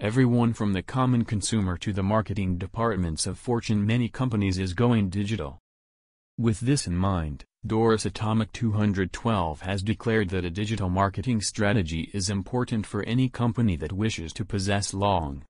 Everyone from the common consumer to the marketing departments of Fortune many companies is going digital. With this in mind, Doris Atomic 212 has declared that a digital marketing strategy is important for any company that wishes to possess long,